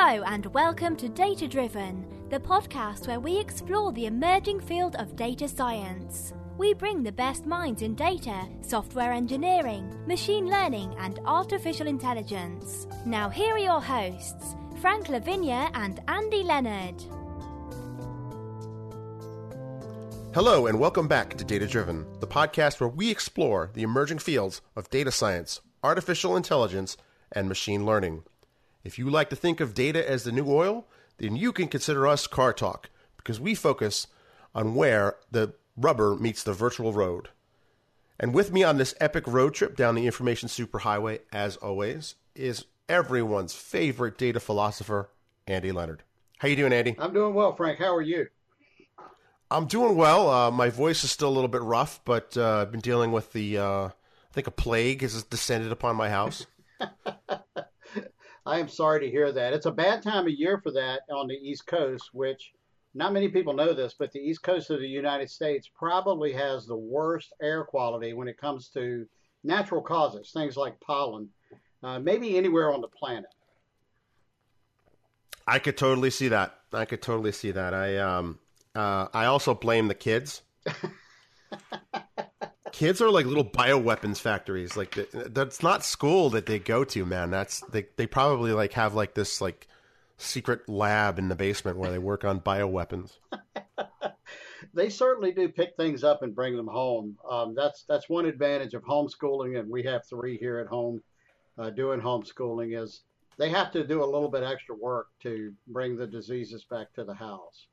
Hello, and welcome to Data Driven, the podcast where we explore the emerging field of data science. We bring the best minds in data, software engineering, machine learning, and artificial intelligence. Now, here are your hosts, Frank La Vigne and Andy Leonard. Hello, and welcome back to Data Driven, the podcast where we explore the emerging fields of data science, artificial intelligence, and machine learning. If you like to think of data as the new oil, then you can consider us Car Talk because we focus on where the rubber meets the virtual road. And with me on this epic road trip down the information superhighway, as always, is everyone's favorite data philosopher, Andy Leonard. How you doing, Andy? I'm doing well, Frank. How are you? I'm doing well. Uh, my voice is still a little bit rough, but uh, I've been dealing with the. Uh, I think a plague has descended upon my house. I am sorry to hear that. It's a bad time of year for that on the East Coast, which not many people know this, but the East Coast of the United States probably has the worst air quality when it comes to natural causes, things like pollen, uh, maybe anywhere on the planet. I could totally see that. I could totally see that. I um uh, I also blame the kids. kids are like little bioweapons factories. Like that's not school that they go to, man. That's they they probably like have like this like secret lab in the basement where they work on bioweapons. they certainly do pick things up and bring them home. Um, that's that's one advantage of homeschooling, and we have three here at home uh, doing homeschooling. Is they have to do a little bit extra work to bring the diseases back to the house.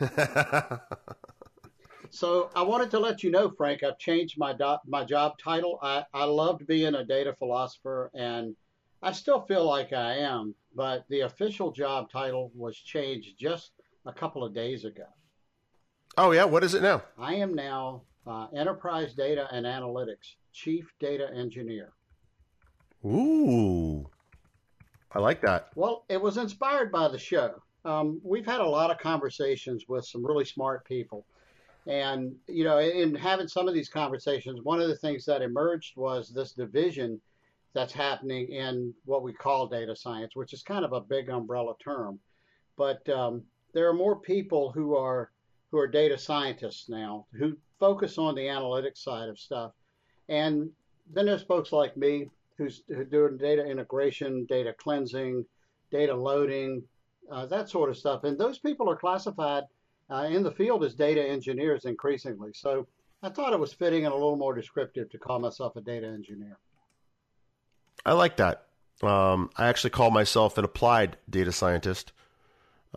So I wanted to let you know, Frank, I've changed my do- my job title. I, I loved being a data philosopher, and I still feel like I am, but the official job title was changed just a couple of days ago. Oh yeah, what is it now? I am now uh, Enterprise Data and Analytics Chief Data Engineer. Ooh, I like that. Well, it was inspired by the show. Um, we've had a lot of conversations with some really smart people and, you know, in having some of these conversations, one of the things that emerged was this division that's happening in what we call data science, which is kind of a big umbrella term. But um, there are more people who are who are data scientists now who focus on the analytics side of stuff. And then there's folks like me who's who doing data integration, data cleansing, data loading, uh, that sort of stuff. And those people are classified uh, in the field as data engineers increasingly. So I thought it was fitting and a little more descriptive to call myself a data engineer. I like that. Um, I actually call myself an applied data scientist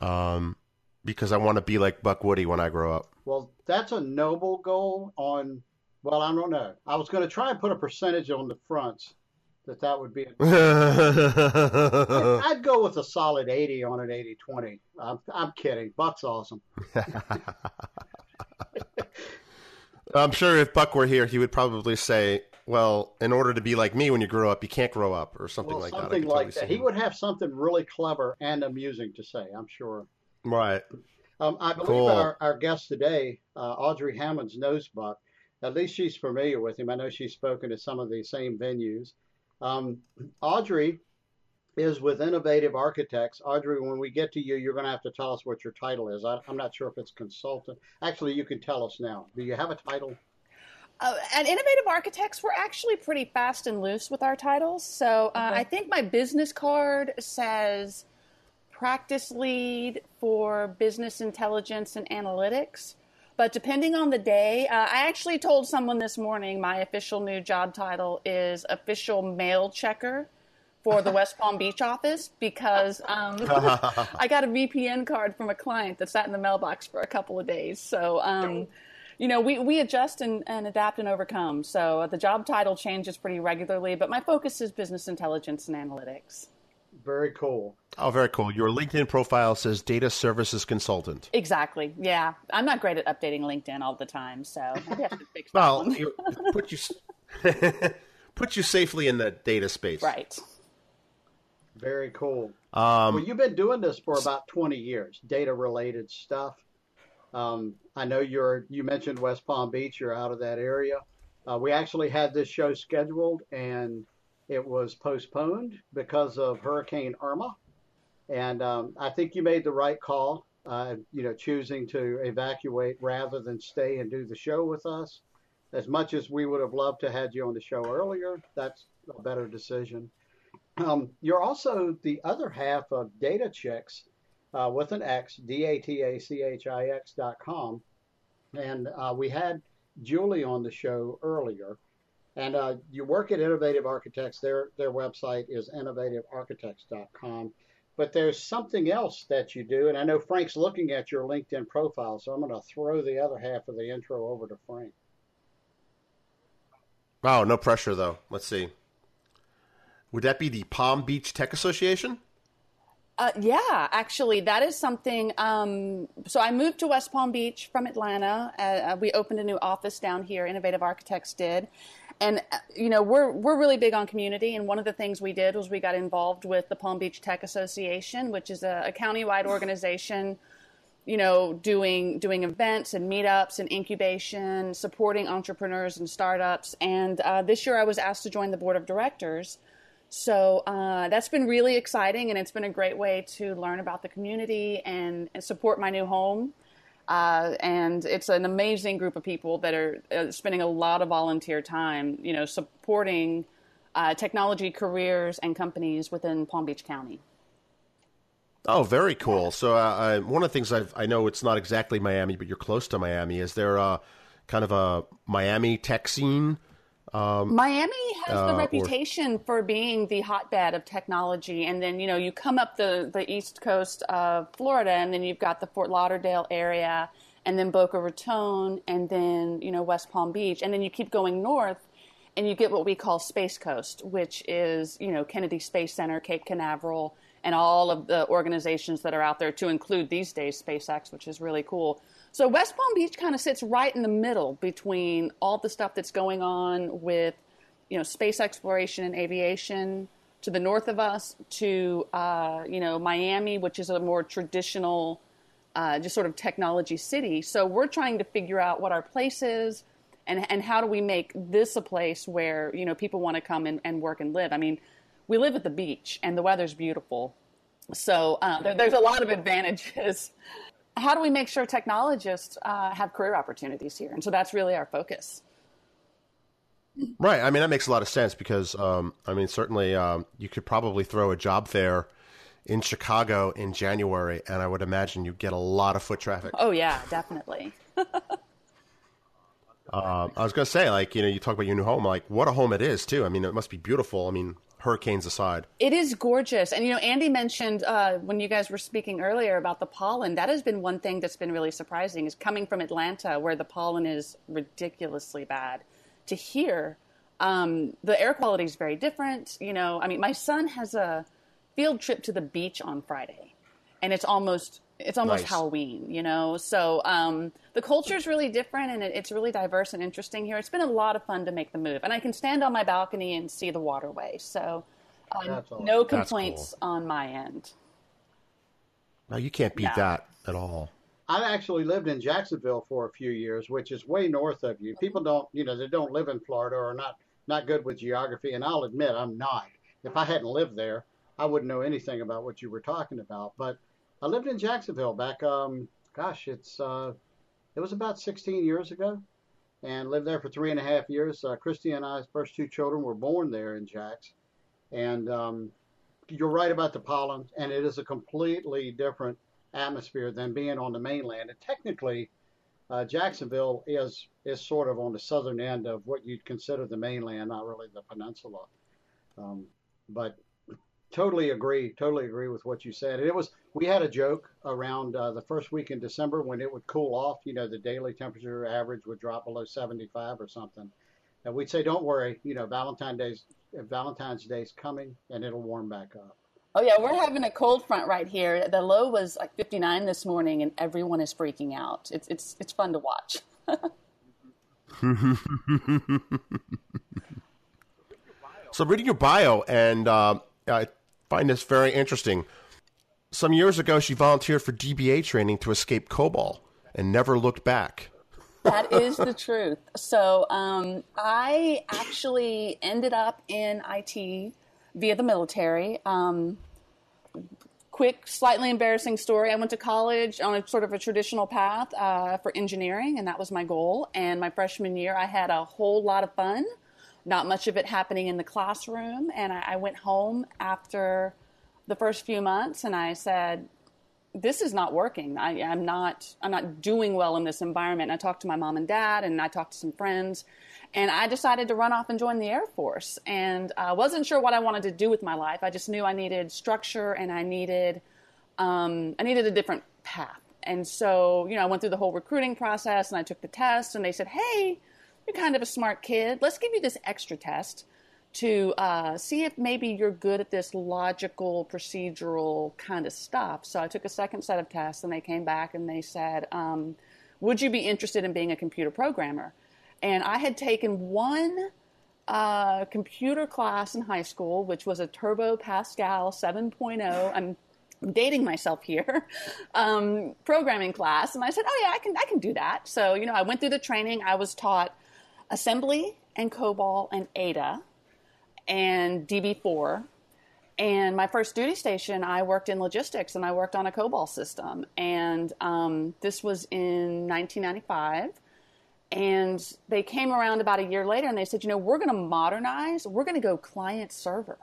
um, because I want to be like Buck Woody when I grow up. Well, that's a noble goal on, well, I don't know. I was going to try and put a percentage on the fronts that that would be. A, I'd go with a solid 80 on an 80 20. I'm, I'm kidding. Buck's awesome. I'm sure if Buck were here, he would probably say, well, in order to be like me when you grow up, you can't grow up, or something well, like something that. Something like that. He would have something really clever and amusing to say, I'm sure. Right. Um, I believe cool. our, our guest today, uh, Audrey Hammonds, knows Buck. At least she's familiar with him. I know she's spoken at some of the same venues. Um, Audrey is with Innovative Architects. Audrey, when we get to you, you're going to have to tell us what your title is. I, am not sure if it's consultant. Actually, you can tell us now. Do you have a title? Uh, at Innovative Architects, we're actually pretty fast and loose with our titles. So uh, okay. I think my business card says practice lead for business intelligence and analytics. But depending on the day, uh, I actually told someone this morning my official new job title is official mail checker for the West Palm Beach office because um, I got a VPN card from a client that sat in the mailbox for a couple of days. So, um, you know, we, we adjust and, and adapt and overcome. So the job title changes pretty regularly, but my focus is business intelligence and analytics. Very cool. Oh, very cool. Your LinkedIn profile says data services consultant. Exactly. Yeah. I'm not great at updating LinkedIn all the time, so maybe I should fix well, you, put you put you safely in the data space. Right. Very cool. Um, well, you've been doing this for about 20 years, data related stuff. Um, I know you're, you mentioned West Palm Beach, you're out of that area. Uh, we actually had this show scheduled and it was postponed because of Hurricane Irma. And um, I think you made the right call, uh, you know, choosing to evacuate rather than stay and do the show with us. As much as we would have loved to had you on the show earlier, that's a better decision. Um, you're also the other half of Data Chicks uh, with an X, D A T A C H I X dot com. And uh, we had Julie on the show earlier. And uh, you work at Innovative Architects. Their, their website is innovativearchitects.com. But there's something else that you do. And I know Frank's looking at your LinkedIn profile, so I'm going to throw the other half of the intro over to Frank. Wow, no pressure though. Let's see. Would that be the Palm Beach Tech Association? Uh, yeah, actually, that is something. Um, so I moved to West Palm Beach from Atlanta. Uh, uh, we opened a new office down here. Innovative Architects did, and uh, you know we're we're really big on community. And one of the things we did was we got involved with the Palm Beach Tech Association, which is a, a countywide organization. You know, doing doing events and meetups and incubation, supporting entrepreneurs and startups. And uh, this year, I was asked to join the board of directors so uh, that's been really exciting, and it's been a great way to learn about the community and, and support my new home. Uh, and it's an amazing group of people that are uh, spending a lot of volunteer time, you know, supporting uh, technology careers and companies within Palm Beach County. Oh, very cool. So uh, one of the things I've, i know it's not exactly Miami, but you're close to Miami. Is there a kind of a Miami tech scene? Um, Miami has the uh, reputation or, for being the hotbed of technology, and then you know you come up the the east coast of Florida, and then you've got the Fort Lauderdale area, and then Boca Raton, and then you know West Palm Beach, and then you keep going north, and you get what we call Space Coast, which is you know Kennedy Space Center, Cape Canaveral, and all of the organizations that are out there, to include these days SpaceX, which is really cool. So West Palm Beach kind of sits right in the middle between all the stuff that's going on with, you know, space exploration and aviation to the north of us, to uh, you know Miami, which is a more traditional, uh, just sort of technology city. So we're trying to figure out what our place is, and and how do we make this a place where you know people want to come and, and work and live. I mean, we live at the beach and the weather's beautiful, so uh, there, there's a lot of advantages how do we make sure technologists uh, have career opportunities here? And so that's really our focus. Right. I mean, that makes a lot of sense because, um, I mean, certainly um, you could probably throw a job fair in Chicago in January, and I would imagine you get a lot of foot traffic. Oh, yeah, definitely. Uh, I was going to say, like, you know, you talk about your new home, like, what a home it is, too. I mean, it must be beautiful. I mean, hurricanes aside. It is gorgeous. And, you know, Andy mentioned uh, when you guys were speaking earlier about the pollen, that has been one thing that's been really surprising is coming from Atlanta where the pollen is ridiculously bad to hear um, the air quality is very different. You know, I mean, my son has a field trip to the beach on Friday and it's almost it's almost nice. Halloween, you know. So um, the culture is really different, and it, it's really diverse and interesting here. It's been a lot of fun to make the move, and I can stand on my balcony and see the waterway. So um, awesome. no complaints cool. on my end. No, you can't beat no. that at all. I actually lived in Jacksonville for a few years, which is way north of you. People don't, you know, they don't live in Florida or not not good with geography, and I'll admit I'm not. If I hadn't lived there, I wouldn't know anything about what you were talking about. But I lived in Jacksonville back, um, gosh, it's uh, it was about 16 years ago, and lived there for three and a half years. Uh, Christy and I's first two children were born there in Jacks, and um, you're right about the pollen, and it is a completely different atmosphere than being on the mainland. And technically, uh, Jacksonville is is sort of on the southern end of what you'd consider the mainland, not really the peninsula. Um, but totally agree. Totally agree with what you said. it was we had a joke around uh, the first week in December when it would cool off. You know, the daily temperature average would drop below 75 or something, and we'd say, "Don't worry. You know, Valentine's Day's Valentine's Day's coming, and it'll warm back up." Oh yeah, we're having a cold front right here. The low was like 59 this morning, and everyone is freaking out. It's it's it's fun to watch. so reading your bio, and uh, I find this very interesting. Some years ago, she volunteered for DBA training to escape COBOL and never looked back. that is the truth. So um, I actually ended up in IT via the military. Um, quick, slightly embarrassing story. I went to college on a sort of a traditional path uh, for engineering, and that was my goal. And my freshman year, I had a whole lot of fun. Not much of it happening in the classroom, and I, I went home after the first few months, and I said, "This is not working. I, I'm not. I'm not doing well in this environment." And I talked to my mom and dad, and I talked to some friends, and I decided to run off and join the Air Force. And I wasn't sure what I wanted to do with my life. I just knew I needed structure and I needed um, I needed a different path. And so, you know, I went through the whole recruiting process and I took the test and they said, hey, you're kind of a smart kid. Let's give you this extra test to uh, see if maybe you're good at this logical, procedural kind of stuff. So I took a second set of tests and they came back and they said, um, would you be interested in being a computer programmer? And I had taken one uh, computer class in high school, which was a Turbo Pascal 7.0. I'm dating myself here, um, programming class, and I said, "Oh yeah, I can I can do that." So you know, I went through the training. I was taught assembly and COBOL and Ada and DB4. And my first duty station, I worked in logistics and I worked on a COBOL system. And um, this was in 1995 and they came around about a year later and they said, you know, we're going to modernize. We're going to go client server,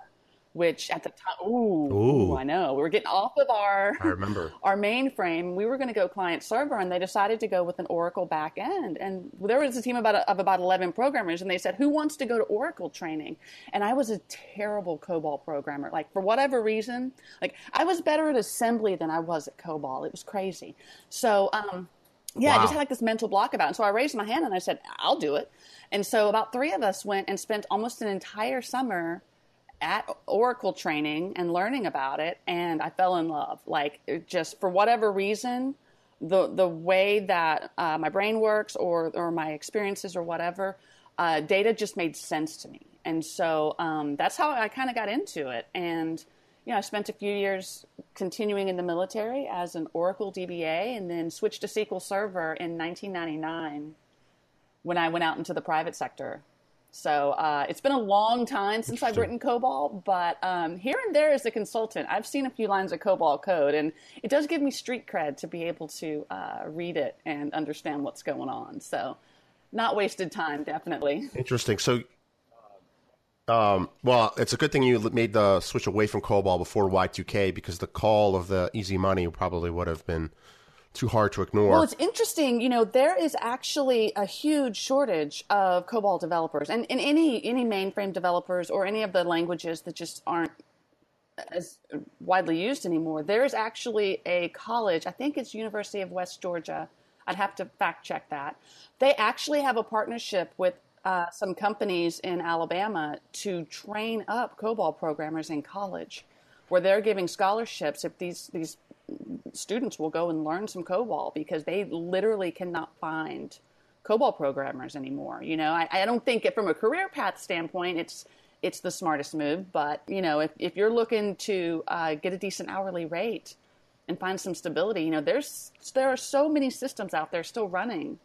which at the time, ooh, Ooh. I know, we were getting off of our I remember. our mainframe. We were going to go client server, and they decided to go with an Oracle back end. And there was a team about of about eleven programmers, and they said, "Who wants to go to Oracle training?" And I was a terrible COBOL programmer. Like for whatever reason, like I was better at assembly than I was at COBOL. It was crazy. So. um yeah, I just had like this mental block about it. And so I raised my hand and I said, I'll do it. And so about three of us went and spent almost an entire summer at Oracle training and learning about it. And I fell in love. Like just for whatever reason, the the way that uh, my brain works or or my experiences or whatever, uh, data just made sense to me. And so um, that's how I kind of got into it. And you know, I spent a few years continuing in the military as an Oracle DBA and then switched to SQL Server in 1999 when I went out into the private sector. So uh, it's been a long time since I've written COBOL, but um, here and there as a consultant, I've seen a few lines of COBOL code, and it does give me street cred to be able to uh, read it and understand what's going on. So not wasted time, definitely. Interesting. So, um, well, it's a good thing you made the switch away from COBOL before Y2K because the call of the easy money probably would have been too hard to ignore. Well, it's interesting. You know, there is actually a huge shortage of COBOL developers, and, and any any mainframe developers or any of the languages that just aren't as widely used anymore. There is actually a college. I think it's University of West Georgia. I'd have to fact check that. They actually have a partnership with uh, some companies in Alabama to train up COBOL programmers in college, where they're giving scholarships if these these students will go and learn some COBOL because they literally cannot find COBOL programmers anymore. You know, I, I don't think it from a career path standpoint, it's it's the smartest move. But you know, if if you're looking to uh, get a decent hourly rate and find some stability, you know, there's there are so many systems out there still running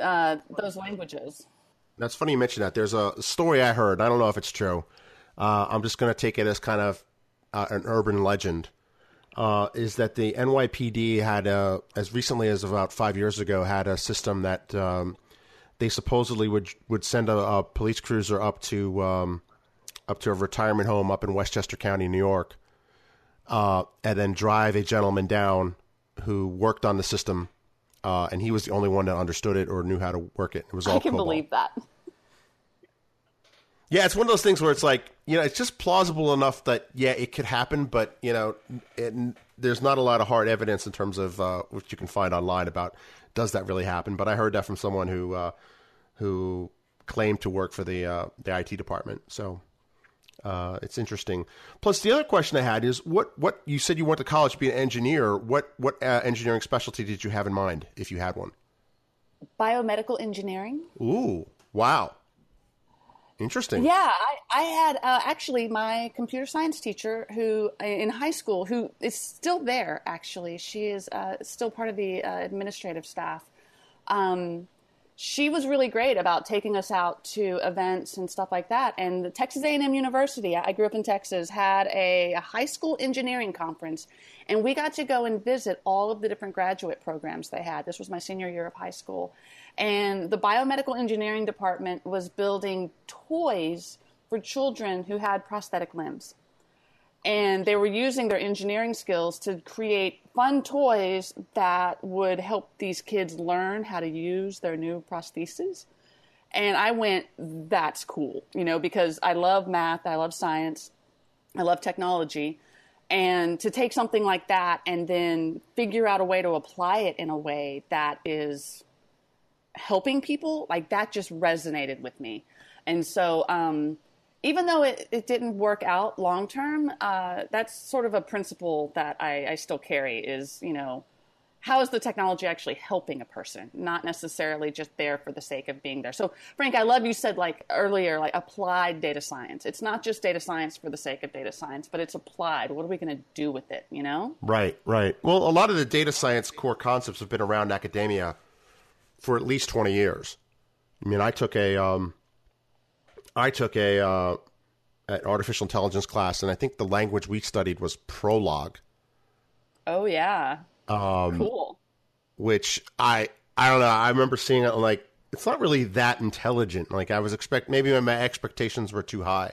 uh, those languages. That's funny you mentioned that. There's a story I heard. I don't know if it's true. Uh, I'm just going to take it as kind of uh, an urban legend. Uh, is that the NYPD had a, as recently as about five years ago, had a system that um, they supposedly would would send a, a police cruiser up to um, up to a retirement home up in Westchester County, New York, uh, and then drive a gentleman down who worked on the system, uh, and he was the only one that understood it or knew how to work it. It was all I can COBOL. believe that. Yeah, it's one of those things where it's like, you know, it's just plausible enough that yeah, it could happen, but you know, it, there's not a lot of hard evidence in terms of uh, what you can find online about does that really happen. But I heard that from someone who uh, who claimed to work for the uh, the IT department. So uh, it's interesting. Plus, the other question I had is what what you said you went to college to be an engineer. What what uh, engineering specialty did you have in mind if you had one? Biomedical engineering. Ooh, wow, interesting. Yeah, I, I had uh, actually my computer science teacher who in high school who is still there. Actually, she is uh, still part of the uh, administrative staff. Um, she was really great about taking us out to events and stuff like that. And the Texas A&M University, I grew up in Texas, had a, a, high school engineering conference, and we got to go and visit all of the different graduate programs they had. This was my senior year of high school, and the biomedical engineering department was building toys for children who had prosthetic limbs and they were using their engineering skills to create fun toys that would help these kids learn how to use their new prostheses. And I went, that's cool, you know, because I love math, I love science, I love technology. And to take something like that and then figure out a way to apply it in a way that is helping people, like that just resonated with me. And so, um, even though it, it didn't work out long term, uh, that's sort of a principle that I, I, still carry is, you know, how is the technology actually helping a person, not necessarily just there for the sake of being there. So, Frank, I love you said like earlier, like applied data science. It's not just data science for the sake of data science, but it's applied. What are we going to do with it, you know? Right, right. Well, a lot of the data science core concepts have been around academia for at least 20 years. I mean, I took a, um, I took a uh, an artificial intelligence class, and I think the language we studied was Prolog. Oh yeah, um, cool. Which I I don't know. I remember seeing it like it's not really that intelligent. Like I was expect maybe my expectations were too high.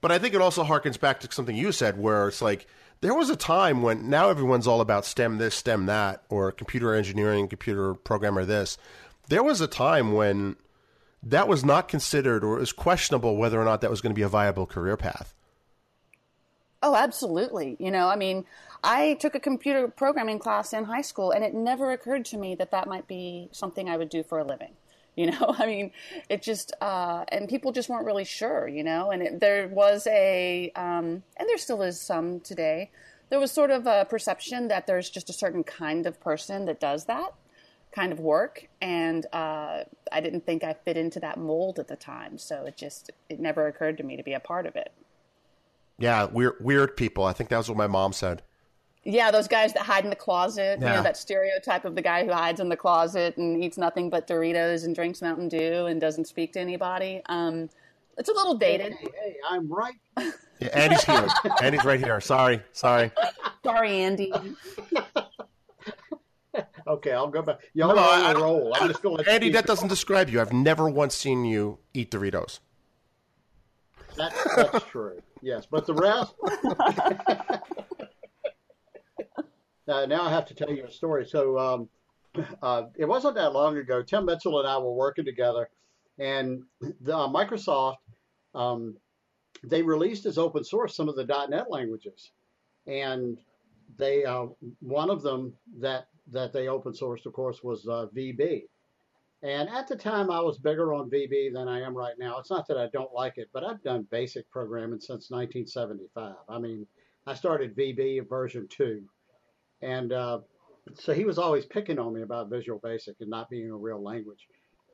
But I think it also harkens back to something you said, where it's like there was a time when now everyone's all about STEM this, STEM that, or computer engineering, computer programmer this. There was a time when that was not considered or it was questionable whether or not that was going to be a viable career path. Oh, absolutely. You know, I mean, I took a computer programming class in high school, and it never occurred to me that that might be something I would do for a living. You know, I mean, it just, uh, and people just weren't really sure, you know, and it, there was a, um, and there still is some today, there was sort of a perception that there's just a certain kind of person that does that kind of work, and uh, I didn't think I fit into that mold at the time. So it just it never occurred to me to be a part of it. Yeah, weird weird people. I think that was what my mom said. Yeah, those guys that hide in the closet. Yeah. You know, that stereotype of the guy who hides in the closet and eats nothing but Doritos and drinks Mountain Dew and doesn't speak to anybody. Um, it's a little dated. Hey, hey I'm right. Yeah, Andy's here. Andy's right here. Sorry, sorry. Sorry, Andy. Okay, I'll go back. Y'all no, on a roll. I'm just going. Andy, that doesn't describe you. I've never once seen you eat Doritos. That's, that's true. Yes, but the rest. now, now I have to tell you a story. So um, uh, it wasn't that long ago. Tim Mitchell and I were working together, and the, uh, Microsoft um, they released as open source some of the .NET languages, and they uh, one of them that that they open sourced, of course, was uh, VB. And at the time, I was bigger on VB than I am right now. It's not that I don't like it, but I've done basic programming since 1975. I mean, I started VB version 2. And uh, so he was always picking on me about Visual Basic and not being a real language.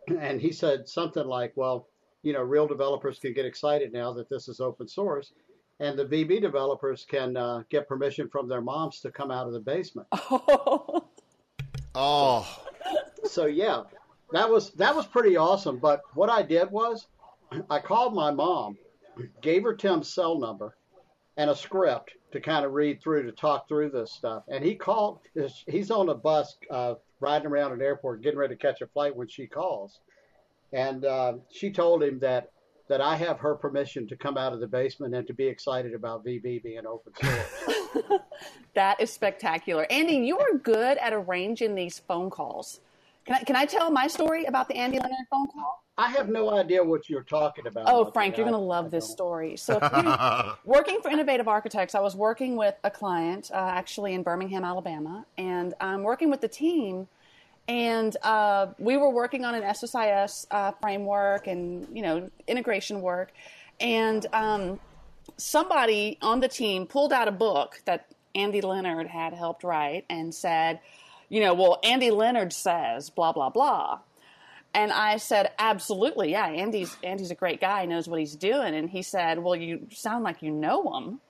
And he said something like, well, you know, real developers can get excited now that this is open source and the VB developers can uh, get permission from their moms to come out of the basement. Oh. So yeah, that was that was pretty awesome. But what I did was, I called my mom, gave her Tim's cell number, and a script to kind of read through to talk through this stuff. And he called. He's on a bus uh, riding around an airport, getting ready to catch a flight when she calls, and uh, she told him that that I have her permission to come out of the basement and to be excited about VB being open source. that is spectacular. Andy, you are good at arranging these phone calls. Can I, can I tell my story about the Andy Leonard phone call? I have no idea what you're talking about. Oh, Frank, you're going to love this story. So, working for Innovative Architects, I was working with a client uh, actually in Birmingham, Alabama, and I'm working with the team – and uh, we were working on an SSIS uh, framework and you know integration work, and um, somebody on the team pulled out a book that Andy Leonard had helped write and said, you know, well, Andy Leonard says blah blah blah. And I said, absolutely, yeah. Andy's Andy's a great guy, knows what he's doing. And he said, well, you sound like you know him.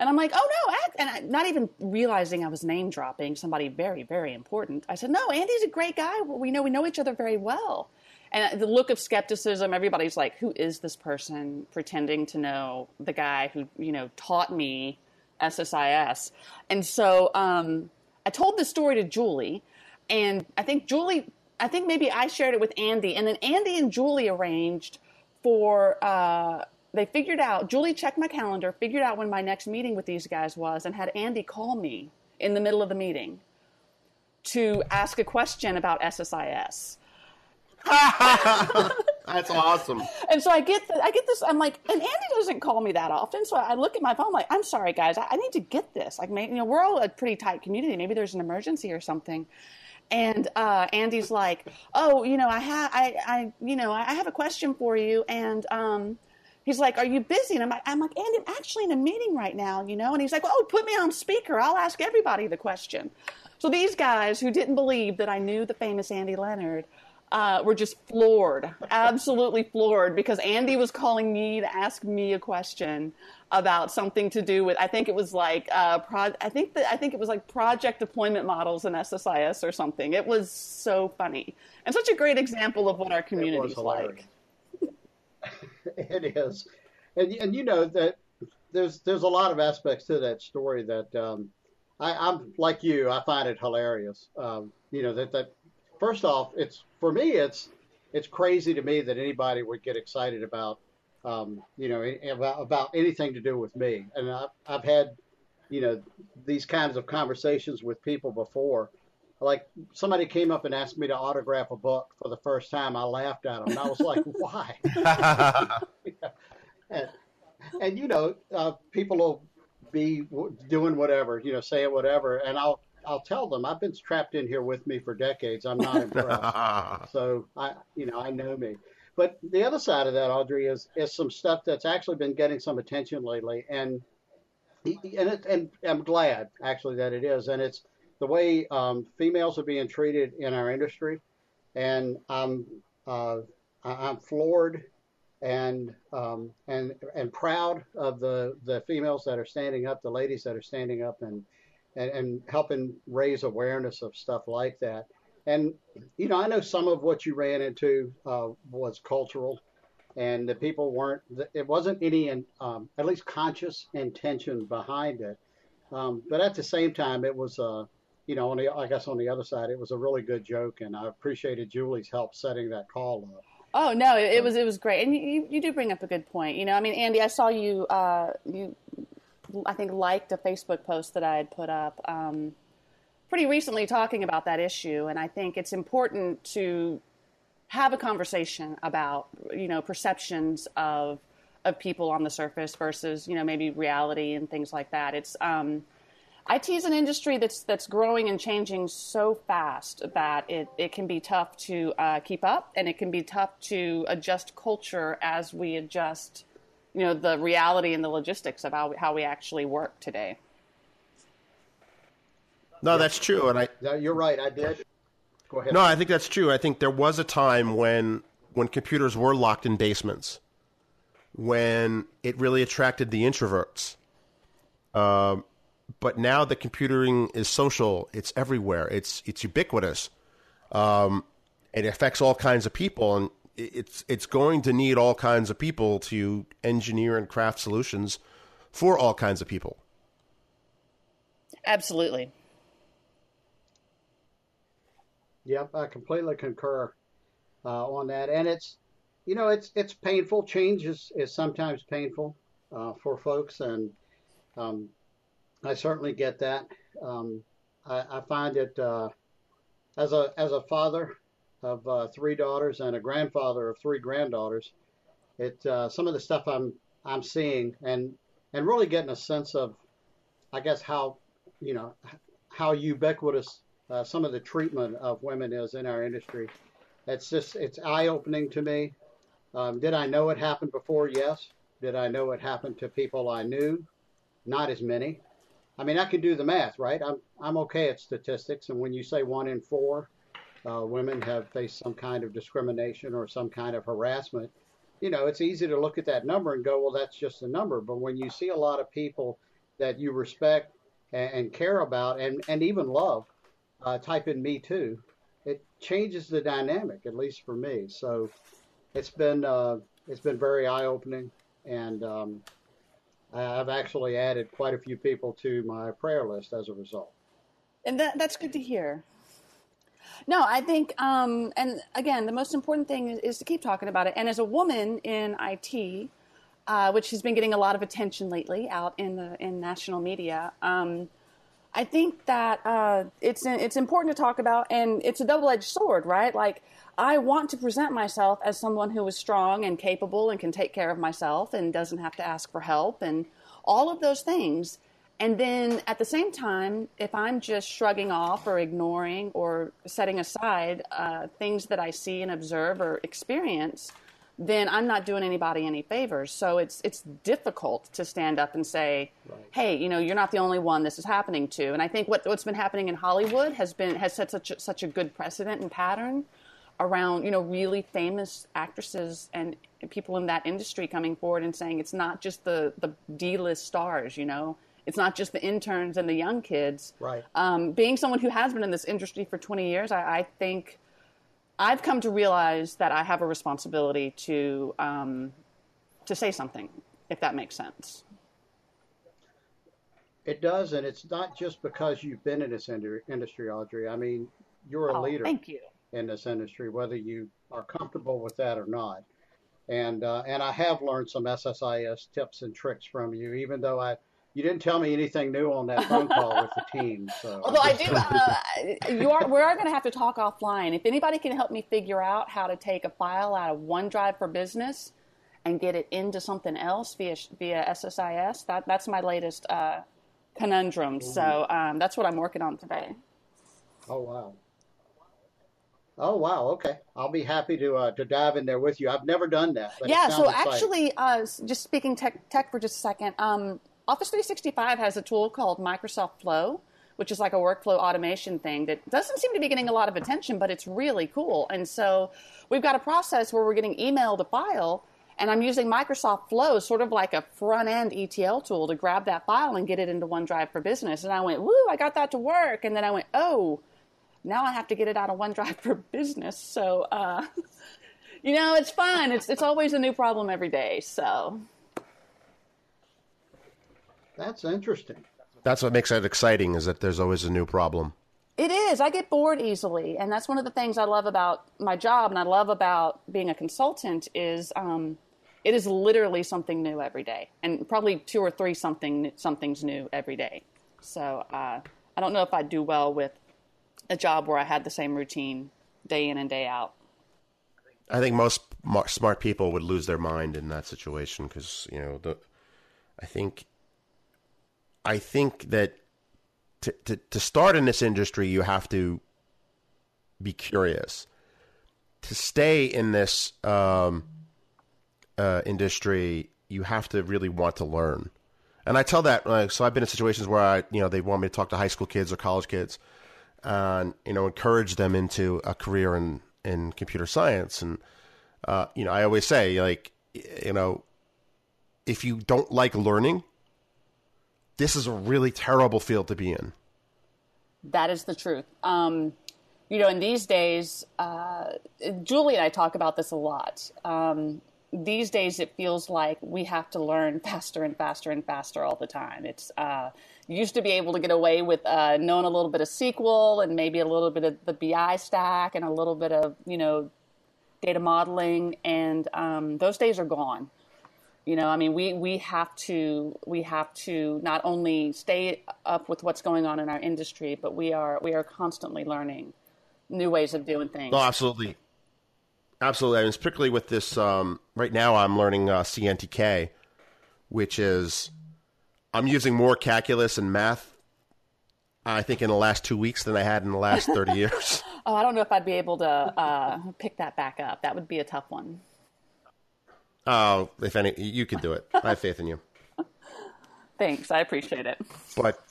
And I'm like, oh no, and I, not even realizing I was name dropping somebody very, very important. I said, no, Andy's a great guy. We know we know each other very well. And the look of skepticism, everybody's like, who is this person pretending to know the guy who you know taught me SSIS? And so um, I told the story to Julie, and I think Julie, I think maybe I shared it with Andy, and then Andy and Julie arranged for. Uh, they figured out, Julie checked my calendar, figured out when my next meeting with these guys was, and had Andy call me in the middle of the meeting to ask a question about SSIS. That's awesome. And so I get the, I get this. I'm like, and Andy doesn't call me that often. So I look at my phone, like, I'm sorry, guys, I, I need to get this. Like, maybe, you know, we're all a pretty tight community. Maybe there's an emergency or something. And uh, Andy's like, oh, you know, I have, I, I, you know, I have a question for you, and um, he's like, "Are you busy?" And I'm like, "I'm like, Andy, I'm actually in a meeting right now, you know." And he's like, "Oh, put me on speaker. I'll ask everybody the question." So these guys who didn't believe that I knew the famous Andy Leonard uh, were just floored, absolutely floored, because Andy was calling me to ask me a question about something to do with. I think it was like uh, pro, I think that I think it was like project deployment models in SSIS or something. It was so funny and such a great example of what our community is like. it is, and and you know that there's there's a lot of aspects to that story that um, I, am like you. I find it hilarious. Um, you know that that first off, it's for me, it's it's crazy to me that anybody would get excited about um, you know about, about anything to do with me. And I've, I've had you know these kinds of conversations with people before like somebody came up and asked me to autograph a book for the first time. I laughed at them, and I was like, "Why?" and, and, you know, uh, people will be doing whatever, you know, saying whatever, and I'll I'll tell them I've been trapped in here with me for decades. I'm not impressed. so I, you know, I know me. But the other side of that, Audrey, is is some stuff that's actually been getting some attention lately, and and it, and I'm glad actually that it is, and it's the way um, females are being treated in our industry, and I'm uh, I'm floored and um, and and proud of the the females that are standing up, the ladies that are standing up and and, and helping raise awareness of stuff like that. And you know, I know some of what you ran into uh, was cultural, and the people weren't. It wasn't any, um, at least conscious intention behind it. Um, but at the same time, it was uh, you know, on the, I guess on the other side, it was a really good joke, and I appreciated Julie's help setting that call up. Oh no, it, it was it was great, and you, you do bring up a good point. You know, I mean, Andy, I saw you uh, you I think liked a Facebook post that I had put up um, pretty recently talking about that issue, and I think it's important to have a conversation about you know perceptions of of people on the surface versus you know maybe reality and things like that. It's um, IT is an industry that's that's growing and changing so fast that it, it can be tough to uh, keep up, and it can be tough to adjust culture as we adjust, you know, the reality and the logistics of how we, how we actually work today. No, that's true, and I. No, you're right. I did. Go ahead. No, I think that's true. I think there was a time when when computers were locked in basements, when it really attracted the introverts. Um, but now the computing is social. It's everywhere. It's it's ubiquitous. Um, it affects all kinds of people, and it's it's going to need all kinds of people to engineer and craft solutions for all kinds of people. Absolutely. Yep, I completely concur uh, on that, and it's you know it's it's painful. Change is, is sometimes painful uh, for folks, and um, I certainly get that. Um, I, I, find it uh, as a as a father of uh, three daughters and a grandfather of three granddaughters. It uh, some of the stuff I'm I'm seeing and and really getting a sense of, I guess how you know how ubiquitous uh, some of the treatment of women is in our industry. It's just it's eye opening to me. Um, did I know it happened before? Yes. Did I know it happened to people I knew? Not as many. I mean, I can do the math, right? I'm I'm okay at statistics, and when you say one in four uh, women have faced some kind of discrimination or some kind of harassment, you know, it's easy to look at that number and go, well, that's just a number. But when you see a lot of people that you respect and, and care about and, and even love, uh, type in me too. It changes the dynamic, at least for me. So it's been uh, it's been very eye opening, and um, I've actually added quite a few people to my prayer list as a result. And that, that's good to hear. No, I think, um, and again, the most important thing is, is, to keep talking about it. And as a woman in IT, uh, which has been getting a lot of attention lately out in the in national media, um, I think that uh, it's it's important to talk about, and it's a double edged sword, right? Like I want to present myself as someone who is strong and capable and can take care of myself and doesn't have to ask for help and all of those things. And then at the same time, if I'm just shrugging off or ignoring or setting aside uh, things that I see and observe or experience, then I'm not doing anybody any favors. So it's it's difficult to stand up and say, right. "Hey, you know, you're not the only one this is happening to." And I think what what's been happening in Hollywood has been has set such a, such a good precedent and pattern around you know really famous actresses and people in that industry coming forward and saying it's not just the the D-list stars, you know. It's not just the interns and the young kids. Right. Um, being someone who has been in this industry for 20 years, I, I think I've come to realize that I have a responsibility to um, to say something, if that makes sense. It does, and it's not just because you've been in this industry, Audrey. I mean, you're a oh, leader thank you. in this industry, whether you are comfortable with that or not. And uh, and I have learned some SSIS tips and tricks from you, even though I you didn't tell me anything new on that phone call with the team. So. Although I do, uh, you are, we are going to have to talk offline. If anybody can help me figure out how to take a file out of OneDrive for Business and get it into something else via via SSIS, that that's my latest uh, conundrum. Mm-hmm. So um, that's what I'm working on today. Oh wow. Oh wow! Okay, I'll be happy to uh, to dive in there with you. I've never done that. yeah. So exciting. actually, uh, just speaking tech, tech for just a second. Um, Office 365 has a tool called Microsoft Flow, which is like a workflow automation thing that doesn't seem to be getting a lot of attention, but it's really cool. And so we've got a process where we're getting emailed a file, and I'm using Microsoft Flow, sort of like a front end ETL tool, to grab that file and get it into OneDrive for Business. And I went, woo, I got that to work. And then I went, oh, now I have to get it out of OneDrive for Business. So, uh, you know, it's fun. It's, it's always a new problem every day. So. That's interesting. That's what makes it exciting is that there's always a new problem. It is. I get bored easily, and that's one of the things I love about my job, and I love about being a consultant is um, it is literally something new every day, and probably two or three something something's new every day. So uh, I don't know if I'd do well with a job where I had the same routine day in and day out. I think most smart people would lose their mind in that situation because you know the. I think I think that to, to, to start in this industry, you have to be curious. To stay in this um, uh, industry, you have to really want to learn. And I tell that, uh, so I've been in situations where I, you know, they want me to talk to high school kids or college kids, and you know, encourage them into a career in in computer science. And uh, you know, I always say, like, you know, if you don't like learning, this is a really terrible field to be in. That is the truth. Um, you know, in these days, uh, Julie and I talk about this a lot. Um, these days, it feels like we have to learn faster and faster and faster all the time. It's uh, used to be able to get away with uh, knowing a little bit of SQL and maybe a little bit of the BI stack and a little bit of you know data modeling, and um, those days are gone. You know, I mean, we, we have to we have to not only stay up with what's going on in our industry, but we are we are constantly learning new ways of doing things. No, absolutely, absolutely, and particularly with this. Um, right now, I'm learning uh, CNTK, which is I'm using more calculus and math. I think in the last two weeks than I had in the last thirty years. oh, I don't know if I'd be able to uh, pick that back up. That would be a tough one. Oh, if any, you can do it. I have faith in you. Thanks, I appreciate it. But,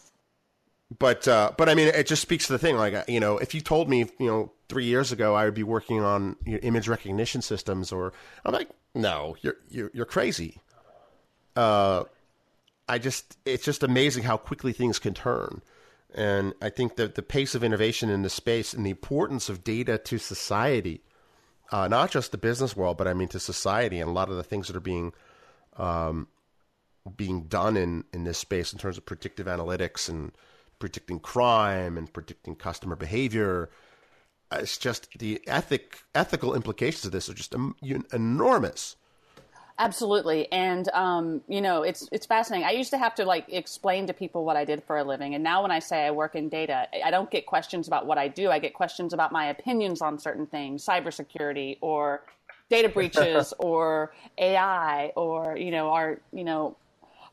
but, uh, but I mean, it just speaks to the thing. Like, you know, if you told me, you know, three years ago I would be working on you know, image recognition systems, or I'm like, no, you're you're, you're crazy. Uh, I just it's just amazing how quickly things can turn. And I think that the pace of innovation in the space and the importance of data to society, uh, not just the business world, but I mean to society and a lot of the things that are being um, being done in, in this space in terms of predictive analytics and predicting crime and predicting customer behavior. It's just the ethic ethical implications of this are just enormous. Absolutely, and um, you know it's it's fascinating. I used to have to like explain to people what I did for a living, and now when I say I work in data, I don't get questions about what I do. I get questions about my opinions on certain things, cybersecurity or data breaches or AI or you know our you know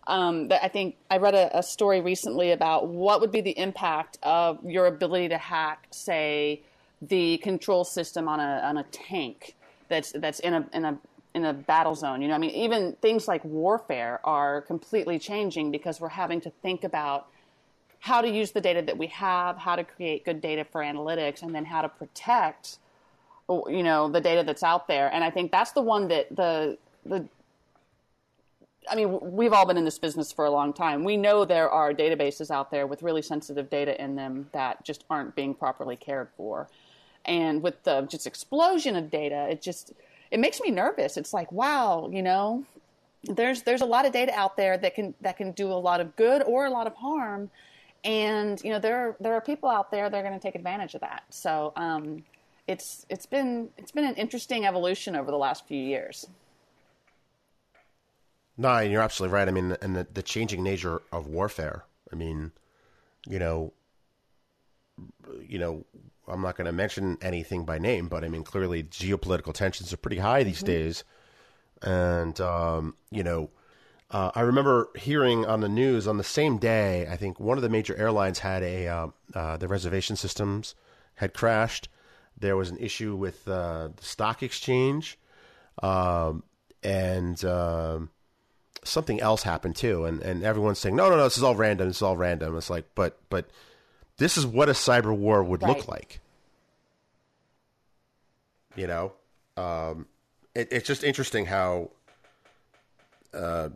um, I think I read a, a, story recently about what would be the impact of your ability to hack, say, the control system on a on a tank that's that's in a in a in a battle zone. You know, I mean, even things like warfare are completely changing because we're having to think about how to use the data that we have, how to create good data for analytics, and then how to protect, you know, the data that's out there. And I think that's the one that the the I mean, we've all been in this business for a long time. We know there are databases out there with really sensitive data in them that just aren't being properly cared for. And with the just explosion of data, it just it makes me nervous. It's like, wow, you know, there's there's a lot of data out there that can that can do a lot of good or a lot of harm, and you know there are, there are people out there that are going to take advantage of that. So um, it's it's been it's been an interesting evolution over the last few years. No, you're absolutely right. I mean, and the, the changing nature of warfare. I mean, you know, you know, I'm not going to mention anything by name, but I mean, clearly geopolitical tensions are pretty high these mm-hmm. days. And, um, you know, uh, I remember hearing on the news on the same day, I think one of the major airlines had a, uh, uh, the reservation systems had crashed. There was an issue with uh, the stock exchange. Um, and, um, something else happened too. And, and everyone's saying, no, no, no, this is all random. This is all random. It's like, but, but, this is what a cyber war would right. look like. You know, um, it, it's just interesting how uh,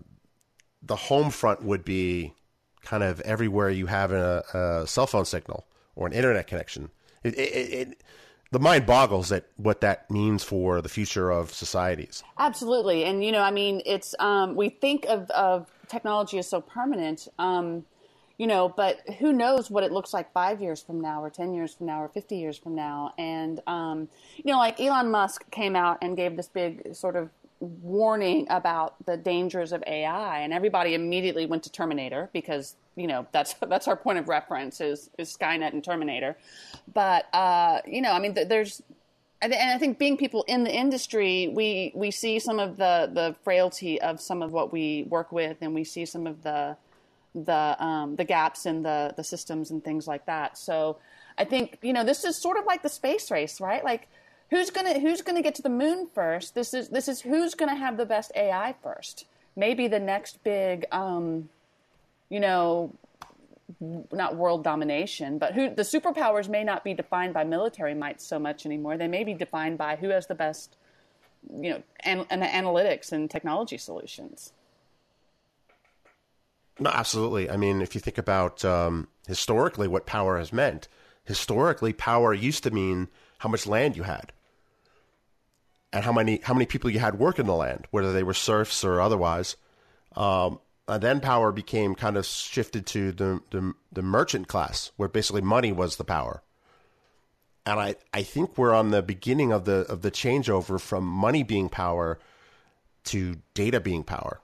the home front would be kind of everywhere you have a, a cell phone signal or an internet connection. It, it, the mind boggles at what that means for the future of societies. Absolutely, and you know, I mean, it's um, we think of, of technology as so permanent. Um, you know, but who knows what it looks like five years from now, or 10 years from now, or 50 years from now. And, um, you know, like Elon Musk came out and gave this big sort of warning about the dangers of AI, and everybody immediately went to Terminator because, you know, that's, that's our point of reference is, is Skynet and Terminator. But, uh, you know, I mean, there's, and I think being people in the industry, we, we see some of the, the frailty of some of what we work with, and we see some of the, the um, the gaps in the the systems and things like that. So I think you know this is sort of like the space race, right? Like who's gonna who's gonna get to the moon first? This is this is who's gonna have the best AI first. Maybe the next big, um, you know, not world domination, but who the superpowers may not be defined by military might so much anymore. They may be defined by who has the best, you know, and an, analytics and technology solutions. No, absolutely. I mean, if you think about um, historically what power has meant, historically power used to mean how much land you had and how many how many people you had working the land, whether they were serfs or otherwise. Um, and then power became kind of shifted to the, the, the merchant class, where basically money was the power. And I, I think we're on the beginning of the of the changeover from money being power to data being power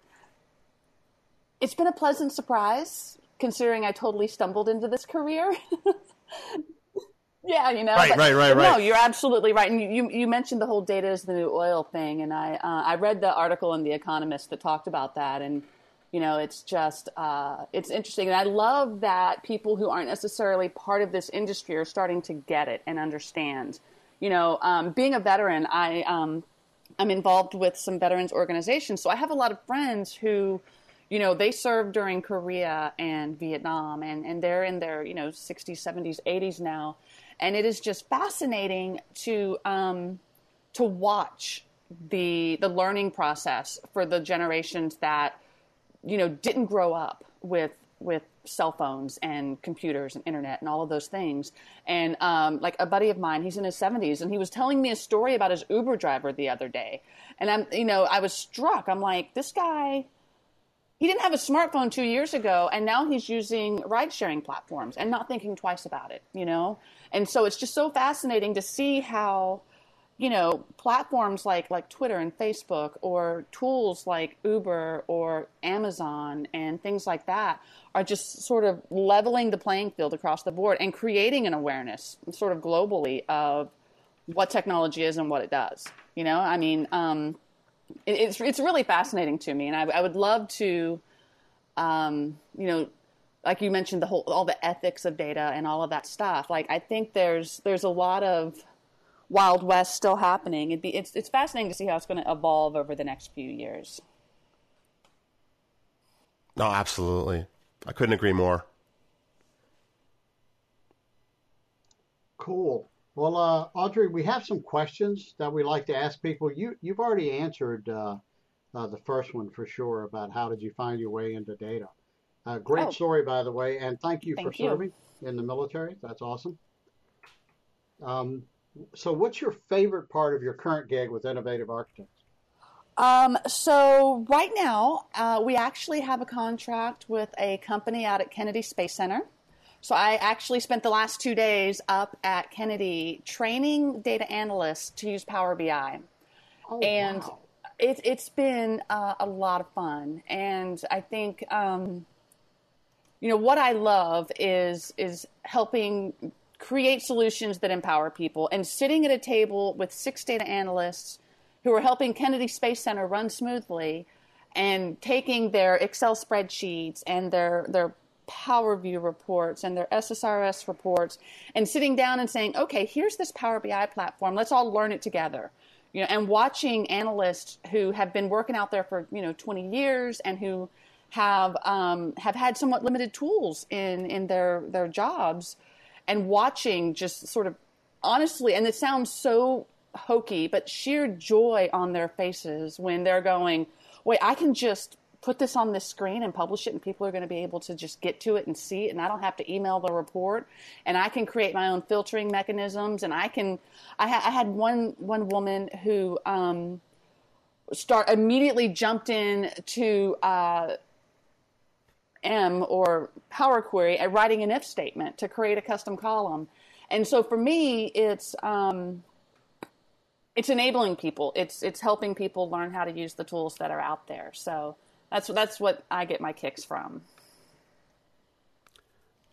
it's been a pleasant surprise considering I totally stumbled into this career. yeah, you know. Right, right, right, right. No, you're absolutely right. And you, you mentioned the whole data is the new oil thing, and I uh, I read the article in the Economist that talked about that, and you know, it's just uh, it's interesting, and I love that people who aren't necessarily part of this industry are starting to get it and understand. You know, um, being a veteran, I um, I'm involved with some veterans organizations, so I have a lot of friends who you know, they served during Korea and Vietnam, and, and they're in their, you know, 60s, 70s, 80s now. And it is just fascinating to, um, to watch the, the learning process for the generations that you know, didn't grow up with with cell phones and computers and internet and all of those things. And um, like a buddy of mine, he's in his 70s, and he was telling me a story about his Uber driver the other day. And I'm, you know, I was struck. I'm like, this guy, he didn't have a smartphone two years ago, and now he's using ride sharing platforms and not thinking twice about it, you know? And so it's just so fascinating to see how you know, platforms like like Twitter and Facebook or tools like Uber or Amazon and things like that are just sort of leveling the playing field across the board and creating an awareness sort of globally of what technology is and what it does. You know, I mean, um, it, it's it's really fascinating to me, and I, I would love to, um, you know, like you mentioned the whole all the ethics of data and all of that stuff. Like I think there's there's a lot of Wild West still happening. It'd be, it's, it's fascinating to see how it's going to evolve over the next few years. No, absolutely. I couldn't agree more. Cool. Well, uh, Audrey, we have some questions that we like to ask people. You you've already answered uh, uh, the first one for sure about how did you find your way into data. Uh, great oh. story, by the way, and thank you thank for you. serving in the military. That's awesome. Um, so, what's your favorite part of your current gig with Innovative Architects? Um, so right now, uh, we actually have a contract with a company out at Kennedy Space Center. So I actually spent the last two days up at Kennedy training data analysts to use Power BI, oh, and wow. it, has been uh, a lot of fun. And I think, um, you know, what I love is is helping create solutions that empower people. And sitting at a table with six data analysts who are helping Kennedy Space Center run smoothly and taking their Excel spreadsheets and their, their Power View reports and their SSRS reports and sitting down and saying, okay, here's this Power BI platform. Let's all learn it together. You know, and watching analysts who have been working out there for, you know, 20 years and who have um, have had somewhat limited tools in in their their jobs and watching just sort of honestly, and it sounds so hokey, but sheer joy on their faces when they're going, wait, I can just put this on this screen and publish it and people are going to be able to just get to it and see it and I don't have to email the report and I can create my own filtering mechanisms and I can I, ha- I had one one woman who um, start immediately jumped in to uh, M or Power Query at writing an if statement to create a custom column. And so for me, it's um, it's enabling people. It's it's helping people learn how to use the tools that are out there. So that's that's what I get my kicks from.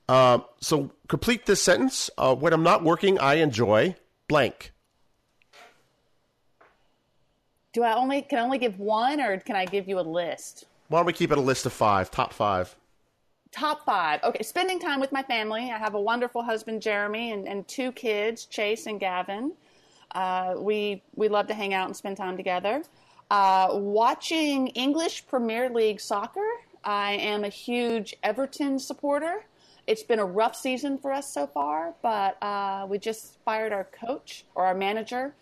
Uh, so complete this sentence. Uh, when I'm not working, I enjoy blank. Do I only can I only give one, or can I give you a list? Why don't we keep it a list of five, top five? Top five. Okay, spending time with my family. I have a wonderful husband, Jeremy, and, and two kids, Chase and Gavin. Uh, we we love to hang out and spend time together. Uh, watching English Premier League soccer. I am a huge Everton supporter. It's been a rough season for us so far, but uh, we just fired our coach or our manager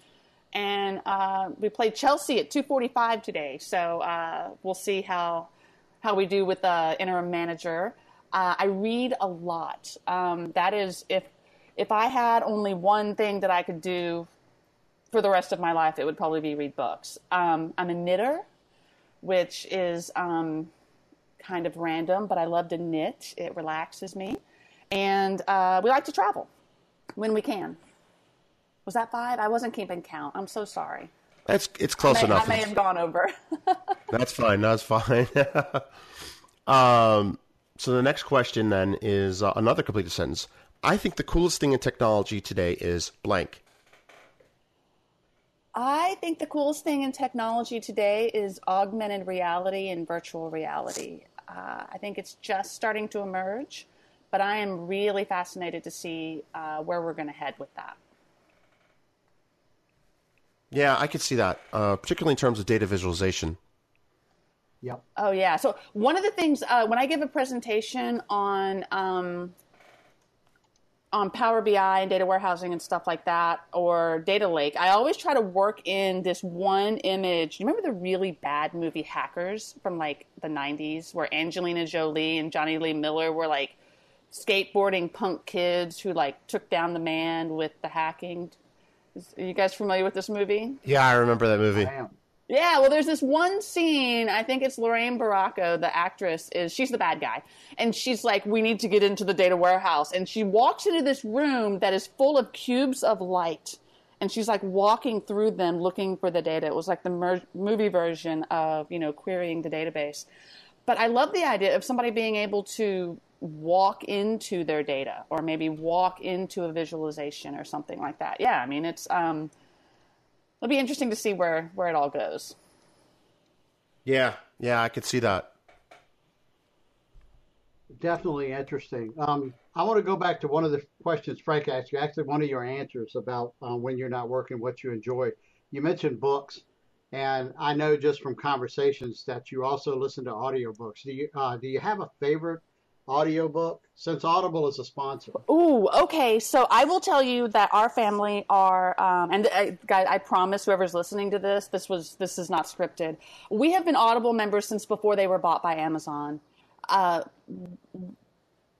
and uh, we played Chelsea at 2:45 today. So uh, we'll see how how we do with the interim manager. Uh, I read a lot. Um, that is, if if I had only one thing that I could do for the rest of my life, it would probably be read books. Um, I'm a knitter, which is um, kind of random, but I love to knit. It relaxes me, and uh, we like to travel when we can. Was that five? I wasn't keeping count. I'm so sorry. That's it's close I may, enough. I may have gone over. that's fine. That's fine. um, so the next question then is uh, another completed sentence. I think the coolest thing in technology today is blank. I think the coolest thing in technology today is augmented reality and virtual reality. Uh, I think it's just starting to emerge, but I am really fascinated to see uh, where we're going to head with that. Yeah, I could see that, uh, particularly in terms of data visualization. Yep. Oh yeah. So one of the things uh, when I give a presentation on um, on Power BI and data warehousing and stuff like that, or Data Lake, I always try to work in this one image. You remember the really bad movie Hackers from like the 90s, where Angelina Jolie and Jonny Lee Miller were like skateboarding punk kids who like took down the man with the hacking? Are you guys familiar with this movie? Yeah, I remember that movie. Yeah, well, there's this one scene. I think it's Lorraine Baracco, the actress, is she's the bad guy, and she's like, "We need to get into the data warehouse," and she walks into this room that is full of cubes of light, and she's like walking through them looking for the data. It was like the mer- movie version of you know querying the database. But I love the idea of somebody being able to walk into their data or maybe walk into a visualization or something like that. Yeah, I mean it's um, it'll be interesting to see where where it all goes. Yeah, yeah, I could see that. Definitely interesting. Um, I want to go back to one of the questions Frank asked you. Actually, one of your answers about uh, when you're not working, what you enjoy. You mentioned books, and I know just from conversations that you also listen to audiobooks. Do you uh, do you have a favorite audiobook since Audible is a sponsor? Ooh, okay. So I will tell you that our family are, um, and uh, guys, I promise whoever's listening to this, this was this is not scripted. We have been Audible members since before they were bought by Amazon. Uh,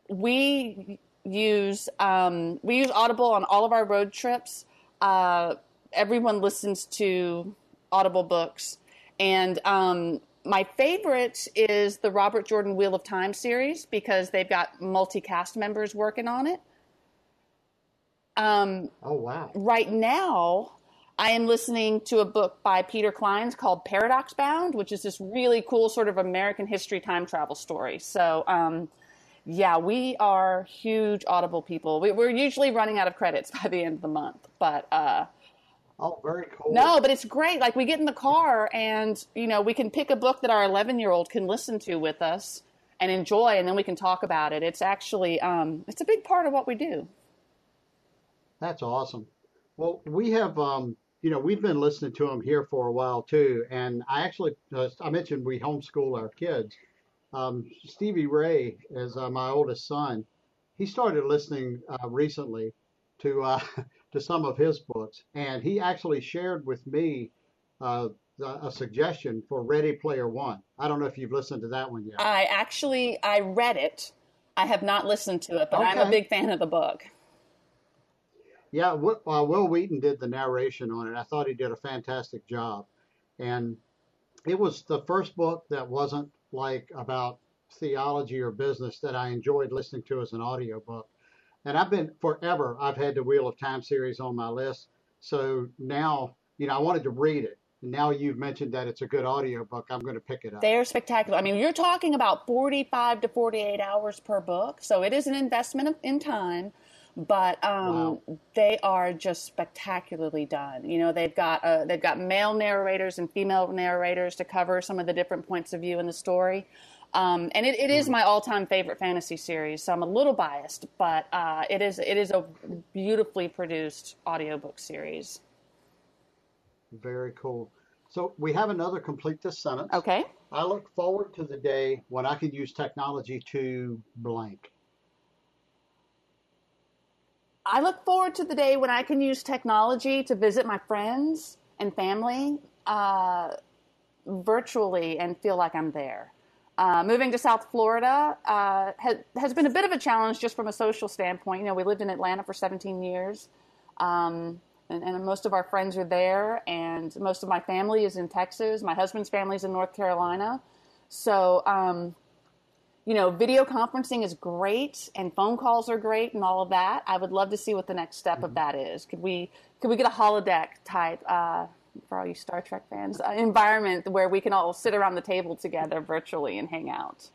we use um, we use Audible on all of our road trips. Uh, everyone listens to Audible books, and um, my favorite is the Robert Jordan Wheel of Time series because they've got multi cast members working on it. Um, oh wow! Right now, I am listening to a book by Peter Clines called Paradox Bound, which is this really cool sort of American history time travel story. So, um, yeah, we are huge Audible people. We, are usually running out of credits by the end of the month, but uh, Oh, very cool. No, but it's great. Like we get in the car and, you know, we can pick a book that our 11 year old can listen to with us and enjoy, and then we can talk about it. It's actually, um, it's a big part of what we do. That's awesome. Well, we have, um, you know, we've been listening to them here for a while too. And I actually, uh, I mentioned we homeschool our kids. Um, Stevie Ray is uh, my oldest son. He started listening uh, recently to uh, to some of his books, and he actually shared with me uh, a suggestion for Ready Player One. I don't know if you've listened to that one yet. I actually I read it. I have not listened to it, but okay. I'm a big fan of the book. Yeah, uh, Wil Wheaton did the narration on it. I thought he did a fantastic job, and it was the first book that wasn't like about theology or business that I enjoyed listening to as an audiobook. And I've been forever, I've had the Wheel of Time series on my list. So now, you know, I wanted to read it. And now you've mentioned that it's a good audiobook. I'm going to pick it up. They're spectacular. I mean, you're talking about 45 to 48 hours per book. So it is an investment in time but um, wow. they are just spectacularly done. You know, they've got uh, they've got male narrators and female narrators to cover some of the different points of view in the story. Um, and it, it is my all-time favorite fantasy series, so I'm a little biased, but uh, it is it is a beautifully produced audiobook series. Very cool. So we have another complete this sentence. Okay. I look forward to the day when I can use technology to blank. I look forward to the day when I can use technology to visit my friends and family uh, virtually and feel like I'm there. Uh, moving to South Florida uh, has, has been a bit of a challenge just from a social standpoint. You know, we lived in Atlanta for 17 years, um, and, and, most of our friends are there, and most of my family is in Texas. My husband's family is in North Carolina. So, um, you know, video conferencing is great, and phone calls are great, and all of that. I would love to see what the next step mm-hmm. of that is. Could we could we get a holodeck type? Uh, for all you Star Trek fans, uh, environment where we can all sit around the table together virtually and hang out.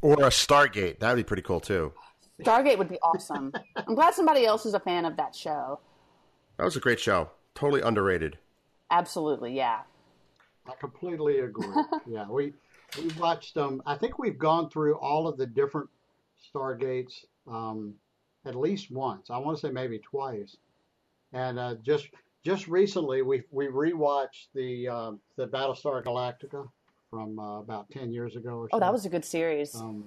Or a Stargate. That would be pretty cool too. Stargate would be awesome. I'm glad somebody else is a fan of that show. That was a great show. Totally underrated. Absolutely, yeah. I completely agree. yeah, we we watched them. Um, I think we've gone through all of the different Stargates um, at least once. I want to say maybe twice. And uh, just just recently, we we rewatched the uh, the Battlestar Galactica from uh, about ten years ago or so. Oh, that was a good series. Um,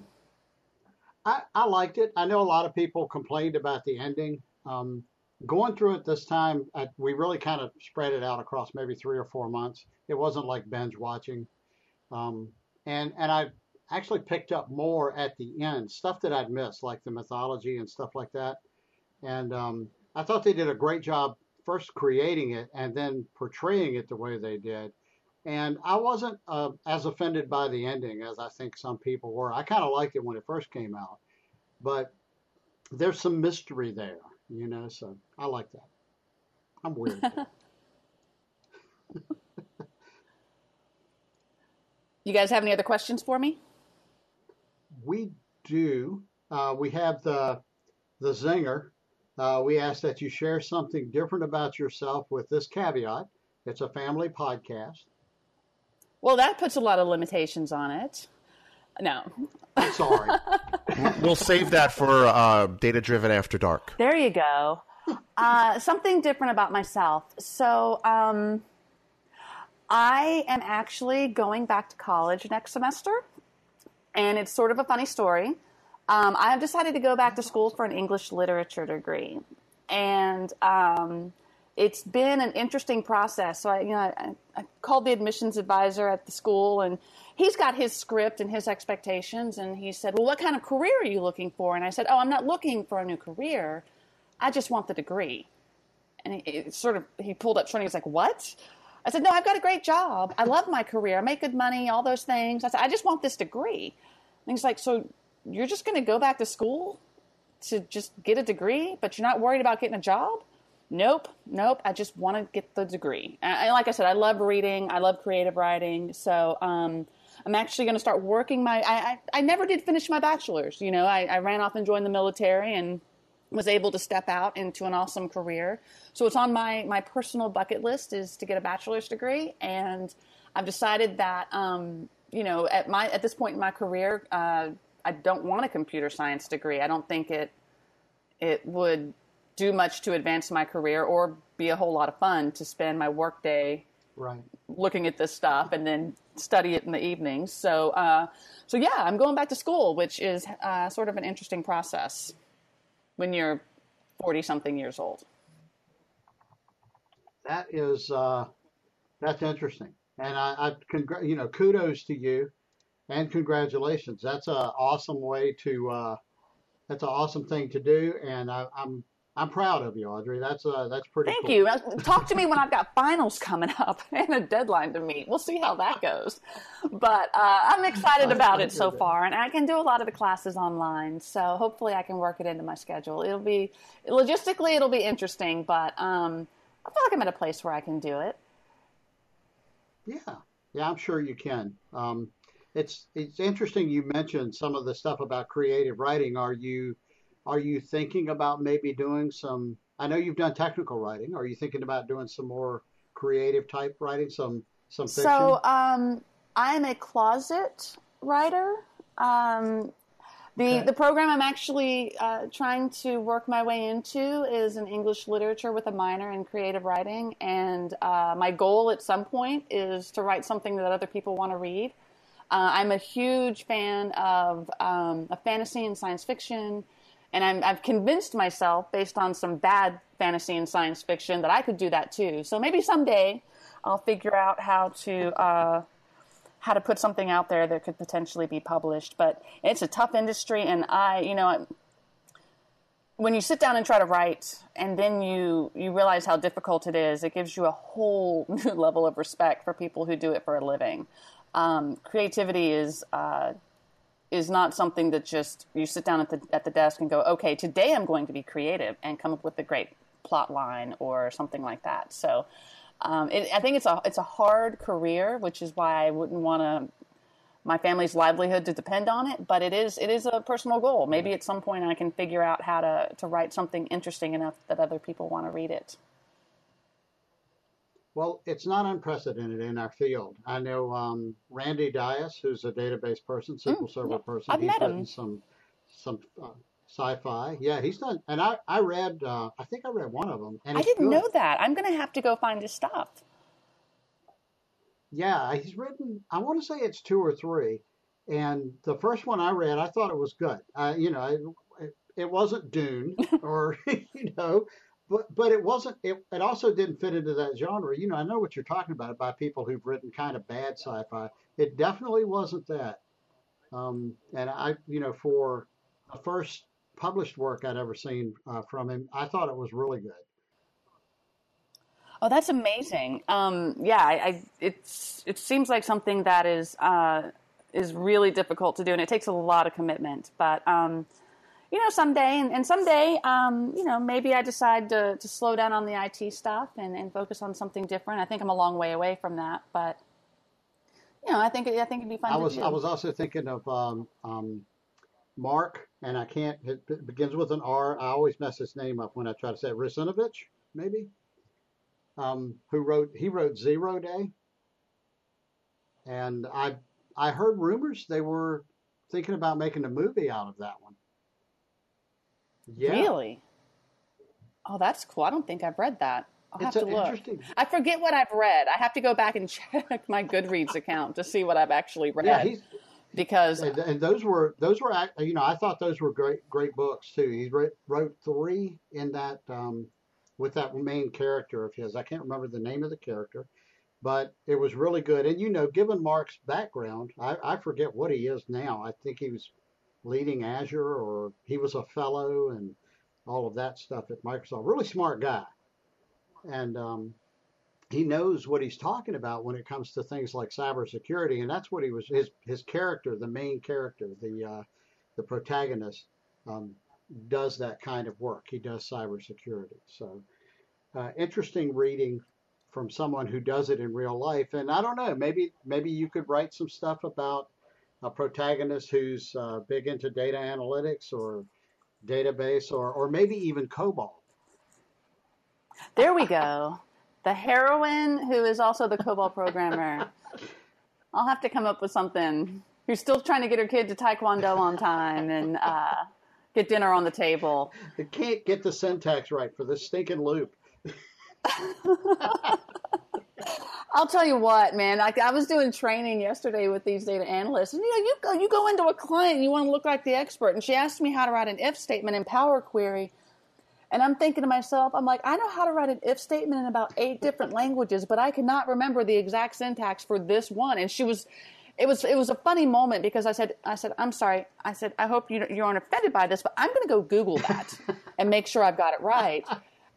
I, I liked it. I know a lot of people complained about the ending. Um, going through it this time, I, we really kind of spread it out across maybe three or four months. It wasn't like binge watching, um, and and I actually picked up more at the end stuff that I'd missed, like the mythology and stuff like that. And um, I thought they did a great job first creating it and then portraying it the way they did. And I wasn't uh, as offended by the ending as I think some people were. I kind of liked it when it first came out, but there's some mystery there, you know. So I like that. I'm weird. you guys have any other questions for me? We do. Uh, we have the the zinger. Uh, we ask that you share something different about yourself with this caveat. It's a family podcast. Well, that puts a lot of limitations on it. No. Sorry. we'll save that for uh, Data Driven After Dark. There you go. Uh, something different about myself. So, um, I am actually going back to college next semester, and it's sort of a funny story. Um, I have decided to go back to school for an English literature degree, and um, it's been an interesting process. So I, you know, I, I, called the admissions advisor at the school, and he's got his script and his expectations. And he said, "Well, what kind of career are you looking for?" And I said, "Oh, I'm not looking for a new career. I just want the degree." And he, sort of he pulled up short. And He was like, "What?" I said, "No, I've got a great job. I love my career. I make good money. All those things." I said, "I just want this degree." And he's like, "So you're just going to go back to school to just get a degree, but you're not worried about getting a job?" nope, nope. I just want to get the degree. And like I said, I love reading. I love creative writing. So um, I'm actually going to start working my. I, I, I, never did finish my bachelor's. You know, I, I ran off and joined the military and was able to step out into an awesome career. So it's on my my personal bucket list is to get a bachelor's degree, and I've decided that um, you know at my at this point in my career, uh, I don't want a computer science degree. I don't think it it would do much to advance my career or be a whole lot of fun to spend my workday right. looking at this stuff and then study it in the evenings. So, uh, so yeah, I'm going back to school, which is uh, sort of an interesting process when you're 40 something years old. That is, uh, that's interesting. And I, I congr- you know, kudos to you and congratulations. That's an awesome way to, uh, that's an awesome thing to do. And I, I'm I'm proud of you, Audrey. That's uh, that's pretty. Thank cool. you. Talk to me when I've got finals coming up and a deadline to meet. We'll see how that goes. But uh, I'm excited about it so far, and I can do a lot of the classes online. So hopefully, I can work it into my schedule. It'll be logistically, it'll be interesting, but um, I feel like I'm at a place where I can do it. Yeah, yeah, I'm sure you can. Um, it's it's interesting. You mentioned some of the stuff about creative writing. Are you are you thinking about maybe doing some? I know you've done technical writing. Are you thinking about doing some more creative type writing, some some fiction? So um, I'm a closet writer. Um, the, okay. the program I'm actually uh, trying to work my way into is an English literature with a minor in creative writing. And uh, my goal at some point is to write something that other people want to read. Uh, I'm a huge fan of, um, fantasy and science fiction and I'm, I've convinced myself, based on some bad fantasy and science fiction, that I could do that too. So maybe someday I'll figure out how to uh, how to put something out there that could potentially be published. But it's a tough industry, and I, you know, when you sit down and try to write, and then you you realize how difficult it is, it gives you a whole new level of respect for people who do it for a living. Um, creativity is uh, is not something that just you sit down at the at the desk and go, okay, today I'm going to be creative and come up with a great plot line or something like that. So um, it, I think it's a it's a hard career, which is why I wouldn't want to my family's livelihood to depend on it. But it is it is a personal goal. Maybe at some point I can figure out how to to write something interesting enough that other people want to read it. Well, it's not unprecedented in our field. I know um, Randy Dias, who's a database person, SQL mm, Server person. I've he's met written him. some some uh, sci-fi. Yeah, he's done. And I I read. Uh, I think I read one of them. I didn't good. know that. I'm going to have to go find his stuff. Yeah, he's written. I want to say it's two or three, And the first one I read, I thought it was good. I, you know, it, it wasn't Dune or you know, but but it wasn't. It, it also didn't fit into that genre. You know, I know what you're talking about by people who've written kind of bad sci-fi. It definitely wasn't that. Um, and I, you know, for the first published work I'd ever seen uh, from him, I thought it was really good. Oh, that's amazing. Um, yeah, I, I, it's it seems like something that is uh, is really difficult to do, and it takes a lot of commitment. But um, you know, someday, and, and someday, um, you know, maybe I decide to, to slow down on the IT stuff and, and focus on something different. I think I'm a long way away from that, but you know, I think I think it'd be fun. I was do. I was also thinking of um, um, Mark, and I can't. It begins with an R. I always mess his name up when I try to say it. Maybe um, who wrote he wrote Zero Day, and I I heard rumors they were thinking about making a movie out of that one. Yeah. Really? Oh, that's cool. I don't think I've read that. I'll have to look. I forget what I've read. I have to go back and check my Goodreads account to see what I've actually read. Yeah, he's, because and, and, those were those were you know I thought those were great great books too. He wrote, wrote three in that um, with that main character of his. I can't remember the name of the character, but it was really good. And you know, given Mark's background, I, I forget what he is now. I think he was leading Azure or he was a fellow and all of that stuff at Microsoft. Really smart guy, and um, he knows what he's talking about when it comes to things like cybersecurity. And that's what he was. His his character, the main character, the uh, the protagonist. Um, does that kind of work. He does cybersecurity. So uh, interesting reading from someone who does it in real life. And I don't know, maybe maybe you could write some stuff about a protagonist who's uh, big into data analytics or database or, or maybe even COBOL. There we go. The heroine who is also the COBOL programmer. I'll have to come up with something. Who's still trying to get her kid to Taekwondo on time and uh, get dinner on the table. They can't get the syntax right for this stinking loop. I'll tell you what, man. I, I, was doing training yesterday with these data analysts, and you know, you go, you go into a client, and you want to look like the expert, and she asked me how to write an if statement in Power Query, and I'm thinking to myself, I'm like, I know how to write an if statement in about eight different languages, but I cannot remember the exact syntax for this one. And she was, it was it was a funny moment because I said I said I'm sorry I said I hope you you aren't offended by this but I'm going to go Google that and make sure I've got it right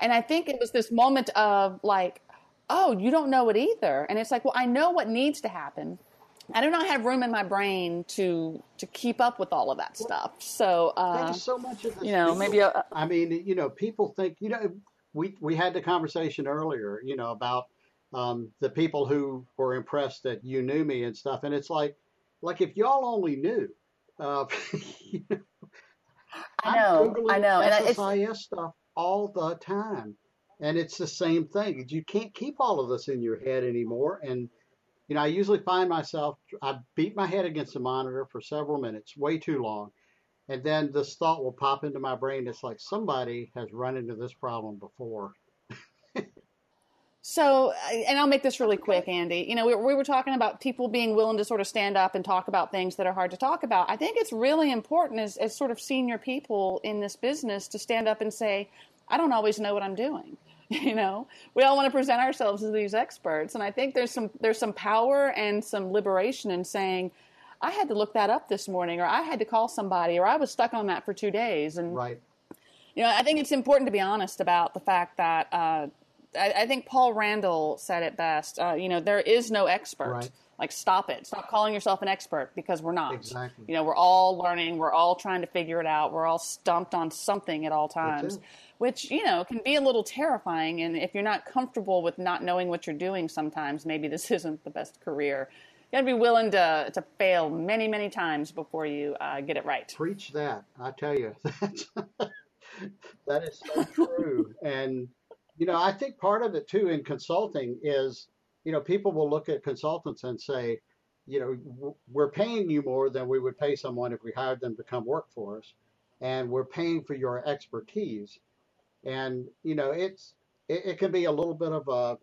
and I think it was this moment of like oh you don't know it either. And it's like well I know what needs to happen. I do not have room in my brain to to keep up with all of that stuff. So uh, so much. Of this you know maybe a, I mean you know people think you know we we had the conversation earlier you know about um, the people who were impressed that you knew me and stuff. And it's like, like if y'all only knew. Uh, you know I know, I know, and SSIS stuff all the time, and it's the same thing. You can't keep all of this in your head anymore. And you know, I usually find myself I beat my head against the monitor for several minutes, way too long, and then this thought will pop into my brain. It's like somebody has run into this problem before. So, and I'll make this really quick, Andy. You know, we, we, were talking about people being willing to sort of stand up and talk about things that are hard to talk about. I think it's really important as, as sort of senior people in this business to stand up and say, I don't always know what I'm doing. You know, we all want to present ourselves as these experts, and I think there's some there's some power and some liberation in saying, I had to look that up this morning, or I had to call somebody, or I was stuck on that for two days. And right. You know, I think it's important to be honest about the fact that uh, I, I, think Paul Randal said it best. Uh, you know, there is no expert. Right. Like, stop it. Stop calling yourself an expert because we're not. Exactly. You know, we're all learning. We're all trying to figure it out. We're all stumped on something at all times, which, you know, can be a little terrifying. And if you're not comfortable with not knowing what you're doing sometimes, maybe this isn't the best career. You got to be willing to, to fail many, many times before you uh, get it right. Preach that. I tell you. that is so true. And you know, I think part of it too in consulting is, you know, people will look at consultants and say, you know, we're paying you more than we would pay someone if we hired them to come work for us, and we're paying for your expertise. And you know, it's it, it can be a little bit of a,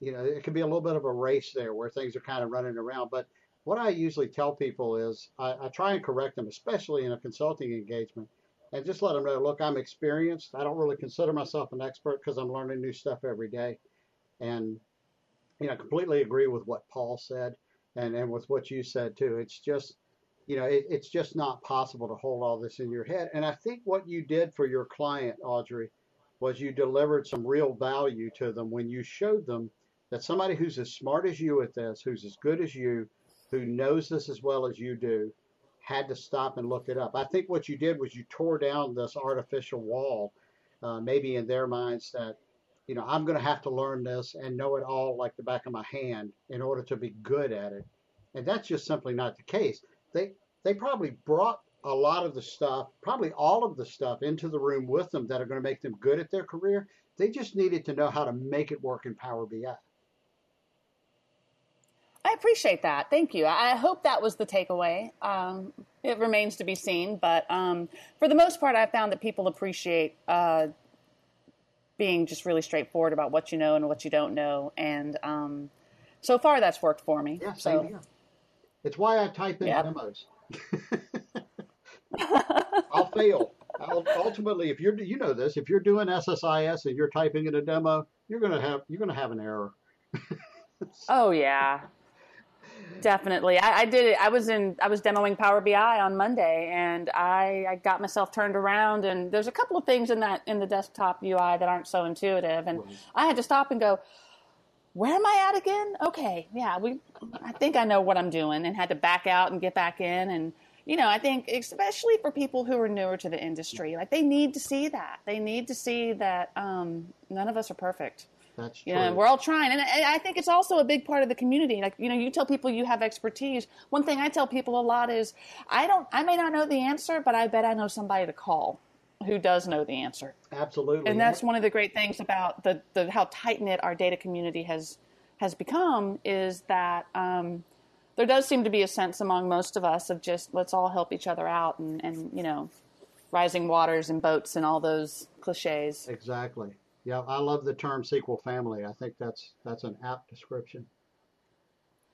you know, it can be a little bit of a race there where things are kind of running around. But what I usually tell people is I, I try and correct them, especially in a consulting engagement, and just let them know, look, I'm experienced. I don't really consider myself an expert because I'm learning new stuff every day. And, you know, completely agree with what Paul said and, and with what you said too. It's just, you know, it, it's just not possible to hold all this in your head. And I think what you did for your client, Audrey, was you delivered some real value to them when you showed them that somebody who's as smart as you at this, who's as good as you, who knows this as well as you do, had to stop and look it up. I think what you did was you tore down this artificial wall, uh, maybe in their minds that, you know, I'm going to have to learn this and know it all like the back of my hand in order to be good at it. And that's just simply not the case. They they probably brought a lot of the stuff, probably all of the stuff into the room with them that are going to make them good at their career. They just needed to know how to make it work in Power BI. I appreciate that. Thank you. I hope that was the takeaway. Um, it remains to be seen, but um, for the most part, I found that people appreciate uh, being just really straightforward about what you know and what you don't know, and um, so far that's worked for me. Yeah, same so, here. It's why I type in demos. I'll fail. I'll, ultimately, if you're you know this, if you're doing SSIS and you're typing in a demo, you're gonna have you're gonna have an error. oh yeah, definitely. I, I, did it. I was in I was demoing Power BI on Monday, and I, I got myself turned around. And there's a couple of things in that in the desktop UI that aren't so intuitive, and right. I had to stop and go. Where am I at again? Okay, yeah, we. I think I know what I'm doing, and had to back out and get back in and you know, I think especially for people who are newer to the industry, like they need to see that. They need to see that um, none of us are perfect. That's true. You know, we're all trying, and I think it's also a big part of the community. Like, you know, you tell people you have expertise. One thing I tell people a lot is, I don't, I may not know the answer, but I bet I know somebody to call who does know the answer. Absolutely. And that's one of the great things about the, the how tight knit our data community has has become is that. Um, there does seem to be a sense among most of us of just let's all help each other out and, and you know, rising waters and boats and all those cliches. Exactly. Yeah, I love the term SQL family. I think that's that's an apt description.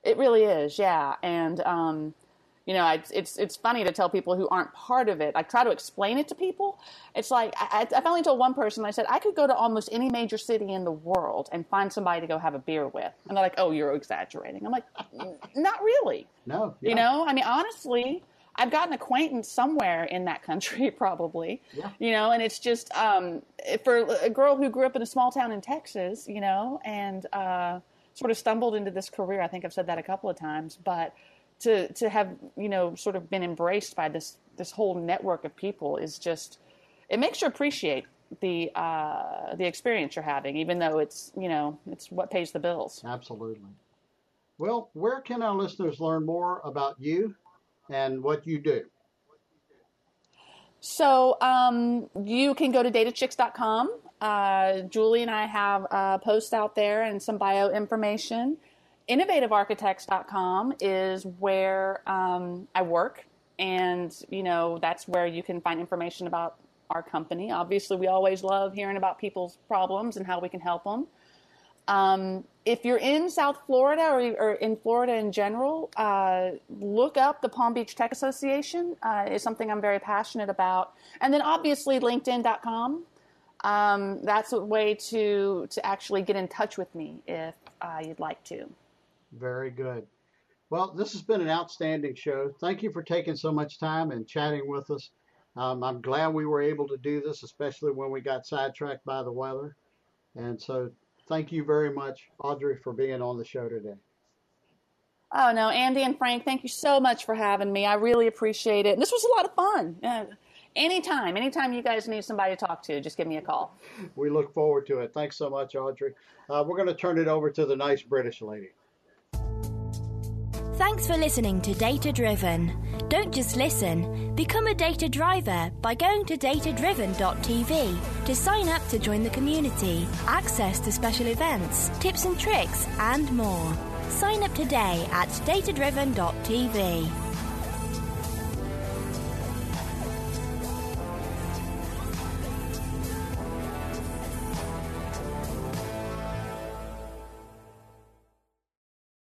It really is, yeah. And um, you know, it's, it's, it's funny to tell people who aren't part of it. I try to explain it to people. It's like I, I finally told one person. I said I could go to almost any major city in the world and find somebody to go have a beer with, and they're like, "Oh, you're exaggerating." I'm like, "Not really." No. Yeah. You know, I mean, honestly, I've got an acquaintance somewhere in that country, probably. Yeah. You know, and it's just um, for a girl who grew up in a small town in Texas, you know, and uh, sort of stumbled into this career. I think I've said that a couple of times, but to to have you know sort of been embraced by this this whole network of people is just it makes you appreciate the uh, the experience you're having, even though it's you know it's what pays the bills. Absolutely. Well, where can our listeners learn more about you and what you do? So um, you can go to datachix.com. Uh, Julie and I have a post out there and some bio information innovativearchitects.com is where um, I work, and you know that's where you can find information about our company. Obviously, we always love hearing about people's problems and how we can help them. Um, if you're in South Florida or, or in Florida in general, uh, look up the Palm Beach Tech Association. Uh, is something I'm very passionate about, and then obviously LinkedIn.com. Um, that's a way to to actually get in touch with me if uh, you'd like to. Very good. Well, this has been an outstanding show. Thank you for taking so much time and chatting with us. Um, I'm glad we were able to do this, especially when we got sidetracked by the weather. And so, thank you very much, Audrey, for being on the show today. Oh, no, Andy and Frank, thank you so much for having me. I really appreciate it. And this was a lot of fun. Yeah. Anytime, anytime you guys need somebody to talk to, just give me a call. We look forward to it. Thanks so much, Audrey. Uh, we're going to turn it over to the nice British lady. Thanks for listening to Data Driven. Don't just listen, become a data driver by going to datadriven.tv to sign up to join the community, access to special events, tips and tricks, and more. Sign up today at datadriven.tv.